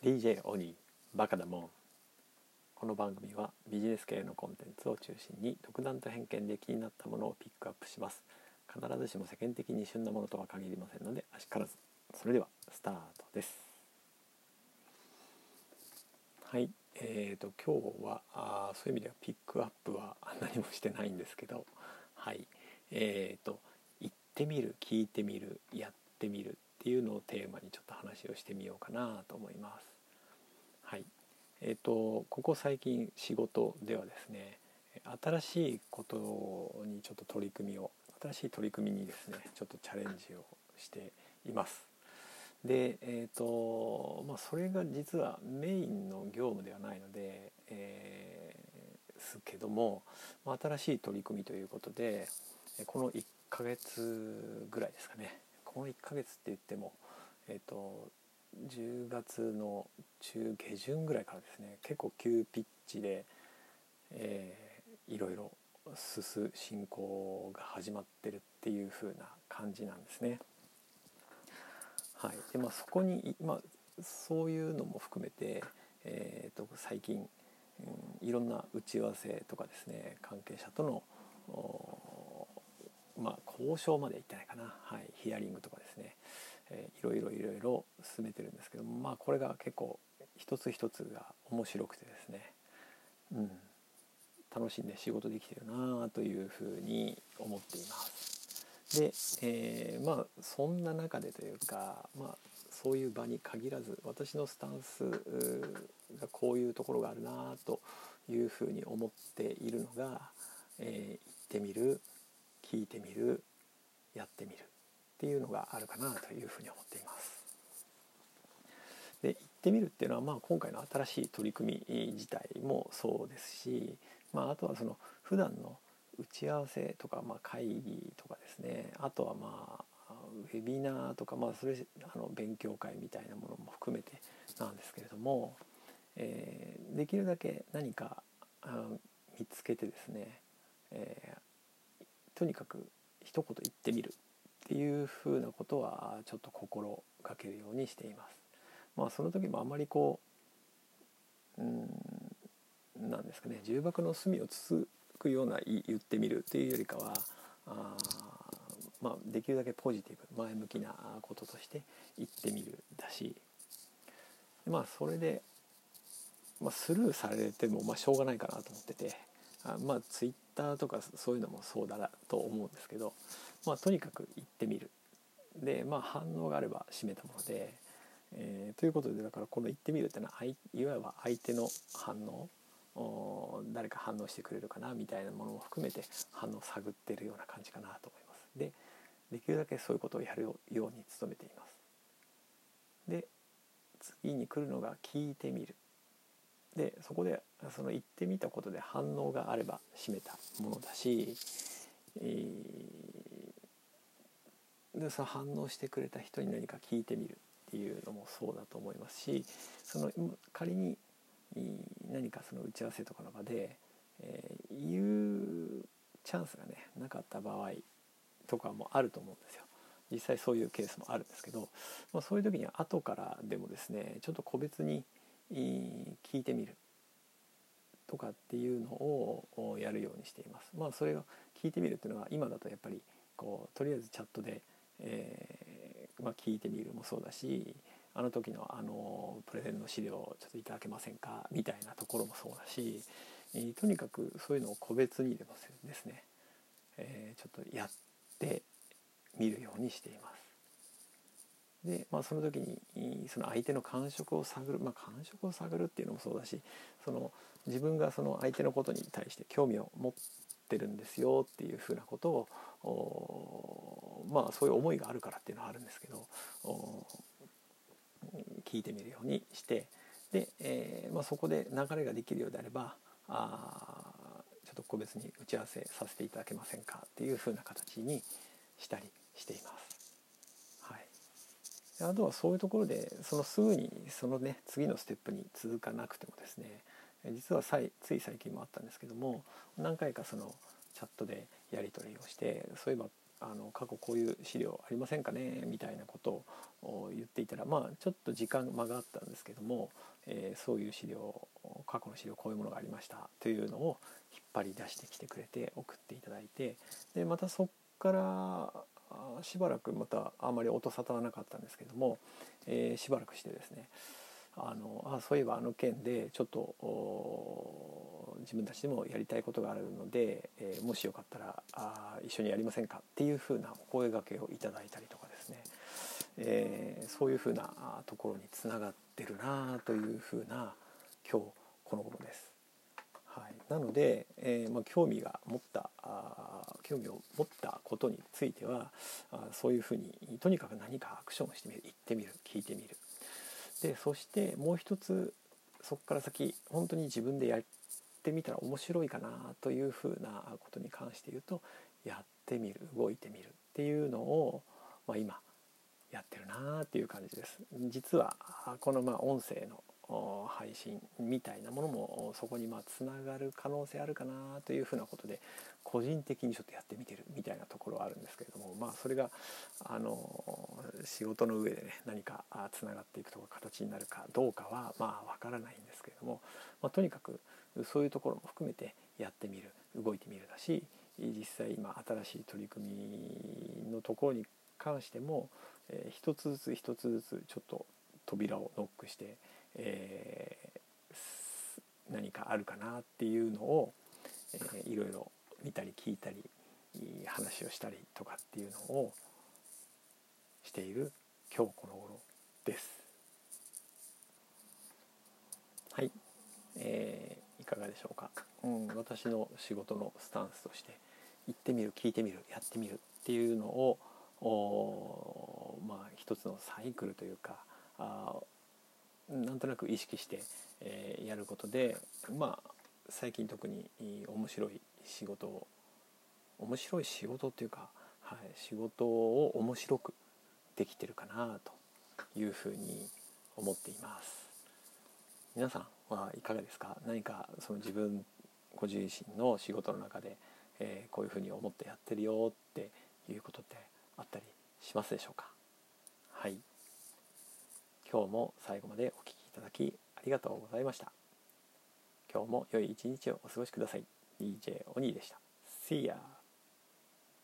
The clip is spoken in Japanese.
DJ オニーバカだもん。この番組はビジネス系のコンテンツを中心に独断と偏見で気になったものをピックアップします。必ずしも世間的に旬なものとは限りませんのであしからずそれではスタートです。はい。えーと今日はあそういう意味ではピックアップは何もしてないんですけど。はい。えーと行ってみる聞いてみるやってみる。テーマにちょっと話をしてみようかなと思います。はいえーと、ここ最近仕事ではですね新しいことにちょっと取り組みを新しい取り組みにですねちょっとチャレンジをしています。でえっ、ー、とまあそれが実はメインの業務ではないので、えー、すけども、まあ、新しい取り組みということでこの1ヶ月ぐらいですかねこの1ヶ月って言ってもえっ、と10月の中下旬ぐらいからですね結構急ピッチで、えー、いろいろ進進行が始まってるっていう風な感じなんですね。はい。でまあ、そこに、まあ、そういうのも含めて、えーと、最近、うん、いろんな打ち合わせとかですね関係者とのまあ、交渉までいってないかな、はい、ヒアリングとかですね、えー、いろいろいろいろ進めてるんですけども、まあ、これが結構一つ一つが面白くてですね、うん、楽しんで仕事できてるなというふうに思っています。で、えー、まあそんな中でというか、まあ、そういう場に限らず私のスタンスがこういうところがあるなというふうに思っているのが、えー、行ってみる聞いてみるやってみる。っていうのがあるかなというふうに思っています。で行ってみるっていうのは、まあ、今回の新しい取り組み自体もそうですし、まあ、あとはその普段の打ち合わせとか、まあ、会議とかですねあとはまあウェビナーとか、まあ、それあの勉強会みたいなものも含めてなんですけれども、えー、できるだけ何か見つけてですね、えとにかく一言言ってみるっていうふうなことはちょっと心がけるようにしています。まあその時もあまりこううんなんですかね重箱の隅をつつくような言ってみるっていうよりかはあまあできるだけポジティブ前向きなこととして言ってみるだしまあそれで、まあ、スルーされてもまあしょうがないかなと思っててあまあツイッターとかそういうのもそうだなと思うんですけど、まあ、とにかく行ってみるでまあ反応があれば締めたもので、えー、ということでだからこの行ってみるっていうのはいわば相手の反応誰か反応してくれるかなみたいなものも含めて反応を探ってるような感じかなと思います。でできるだけそういうことをやるように努めています。で次に来るのが聞いてみるでそこでその行ってみたことで反応があれば締めたものだし、えー、でその反応してくれた人に何か聞いてみるっていうのもそうだと思いますしその仮に何かその打ち合わせとかの場で、えー、言うチャンスがねなかった場合とかもあると思うんですよ。実際そういうケースもあるんですけど、まあ、そういう時には後からでもですねちょっと個別に聞いてみるとかっていうのをやるようにしています。まあそれを聞いてみるっていうのは今だとやっぱりこうとりあえずチャットで、えーまあ、聞いてみるもそうだしあの時のあのプレゼンの資料ちょっといただけませんかみたいなところもそうだし、えー、とにかくそういうのを個別にでもですね、えー、ちょっとやってみるようにしています。で、まあ、その時にその相手の感触を探る、まあ、感触を探るっていうのもそうだしその自分がその相手のことに対して興味を持ってるんですよっていうふうなことをまあそういう思いがあるからっていうのはあるんですけど聞いてみるようにしてで、えーまあ、そこで流れができるようであればあちょっと個別に打ち合わせさせていただけませんかっていうふうな形にしたりしています。あとはそういうところでそのすぐにそのね次のステップに続かなくてもですね実はさいつい最近もあったんですけども何回かそのチャットでやり取りをしてそういえばあの過去こういう資料ありませんかねみたいなことを言っていたらまあちょっと時間間があったんですけども、えー、そういう資料過去の資料こういうものがありましたというのを引っ張り出してきてくれて送っていただいてでまたそこからしばらくまたあまり音沙汰はなかったんですけども、えー、しばらくしてですねあのあそういえばあの件でちょっと自分たちでもやりたいことがあるので、えー、もしよかったらあ一緒にやりませんかっていうふうな声がけをいただいたりとかですね、えー、そういうふうなところにつながってるなというふうな今日この頃です。はい、なので、えーまあ、興味が持ったあ興味を持ったことについてはあそういうふうにとにかく何かアクションしてみる言ってみる聞いてみるでそしてもう一つそこから先本当に自分でやってみたら面白いかなというふうなことに関して言うとやってみる動いてみるっていうのを、まあ、今やってるなっていう感じです。実はこのまあ音声の配信みたいなものもそこにまあつながる可能性あるかなというふうなことで個人的にちょっとやってみてるみたいなところはあるんですけれどもまあそれがあの仕事の上でね何かつながっていくとか形になるかどうかはまあわからないんですけれども、まあ、とにかくそういうところも含めてやってみる動いてみるだし実際今新しい取り組みのところに関しても、えー、一つずつ一つずつちょっと扉をノックしてえー、何かあるかなっていうのを、えー、いろいろ見たり聞いたり話をしたりとかっていうのをしている今日この頃です。はい、えー、いかがでしょうか、うん、私の仕事のスタンスとして行ってみる聞いてみるやってみるっていうのをまあ一つのサイクルというかあなんとなく意識して、えー、やることでまあ最近特に面白い仕事を面白い仕事っていうか、はい、仕事を面白くできてるかなというふうに思っています皆さんはいかがですか？何かその自分ご自身の仕事の中で、えー、こういうふうに思ってやってるよっていうことってあったりしますでしょうか？はい今日も最後までお聴きいただきありがとうございました。今日も良い一日をお過ごしください。DJ 鬼でした。See ya!